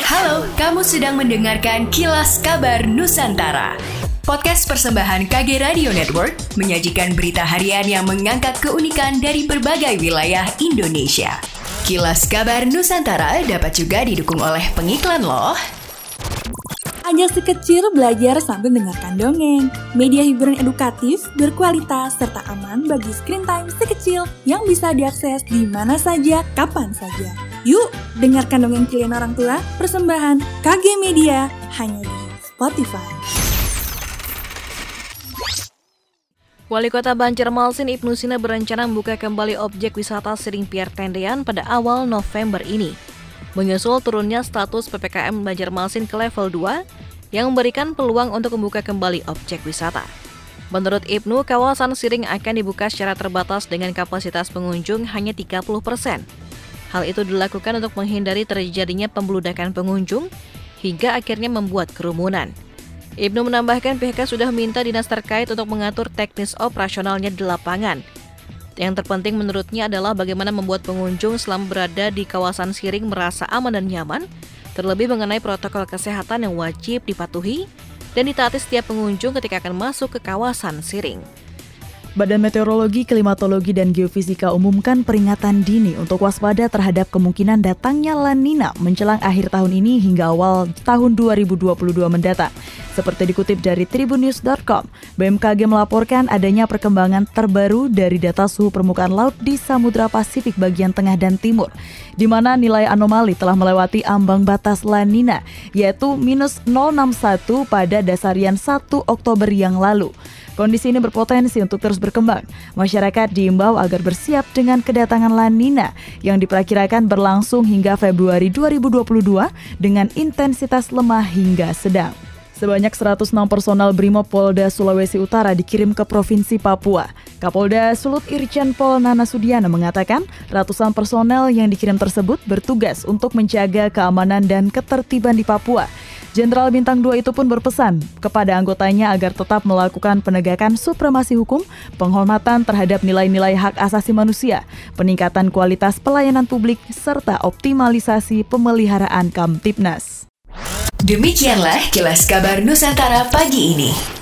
Halo, kamu sedang mendengarkan Kilas Kabar Nusantara. Podcast persembahan KG Radio Network menyajikan berita harian yang mengangkat keunikan dari berbagai wilayah Indonesia. Kilas Kabar Nusantara dapat juga didukung oleh pengiklan loh. Ajak si kecil belajar sambil mendengarkan dongeng. Media hiburan edukatif, berkualitas, serta aman bagi screen time si kecil yang bisa diakses di mana saja, kapan saja. Yuk, dengarkan dongeng kalian orang tua, persembahan KG Media hanya di Spotify. Wali Kota Banjarmasin Ibnu Sina berencana membuka kembali objek wisata Siring Pier Tendean pada awal November ini. Menyusul turunnya status PPKM Banjarmasin ke level 2 yang memberikan peluang untuk membuka kembali objek wisata. Menurut Ibnu, kawasan Siring akan dibuka secara terbatas dengan kapasitas pengunjung hanya 30 persen. Hal itu dilakukan untuk menghindari terjadinya pembeludakan pengunjung hingga akhirnya membuat kerumunan. Ibnu menambahkan pihaknya sudah minta dinas terkait untuk mengatur teknis operasionalnya di lapangan. Yang terpenting menurutnya adalah bagaimana membuat pengunjung selama berada di kawasan Siring merasa aman dan nyaman, terlebih mengenai protokol kesehatan yang wajib dipatuhi dan ditaati setiap pengunjung ketika akan masuk ke kawasan Siring. Badan Meteorologi, Klimatologi, dan Geofisika umumkan peringatan dini untuk waspada terhadap kemungkinan datangnya La Nina menjelang akhir tahun ini hingga awal tahun 2022 mendatang. Seperti dikutip dari tribunnews.com, BMKG melaporkan adanya perkembangan terbaru dari data suhu permukaan laut di Samudra Pasifik bagian tengah dan timur, di mana nilai anomali telah melewati ambang batas La Nina, yaitu minus 061 pada dasarian 1 Oktober yang lalu. Kondisi ini berpotensi untuk terus berkembang. Masyarakat diimbau agar bersiap dengan kedatangan La Nina yang diperkirakan berlangsung hingga Februari 2022 dengan intensitas lemah hingga sedang. Sebanyak 106 personal Brimob Polda Sulawesi Utara dikirim ke Provinsi Papua. Kapolda Sulut Irjen Pol Nana Sudiana mengatakan ratusan personel yang dikirim tersebut bertugas untuk menjaga keamanan dan ketertiban di Papua. Jenderal Bintang 2 itu pun berpesan kepada anggotanya agar tetap melakukan penegakan supremasi hukum, penghormatan terhadap nilai-nilai hak asasi manusia, peningkatan kualitas pelayanan publik, serta optimalisasi pemeliharaan Kamtipnas. Demikianlah kilas kabar Nusantara pagi ini.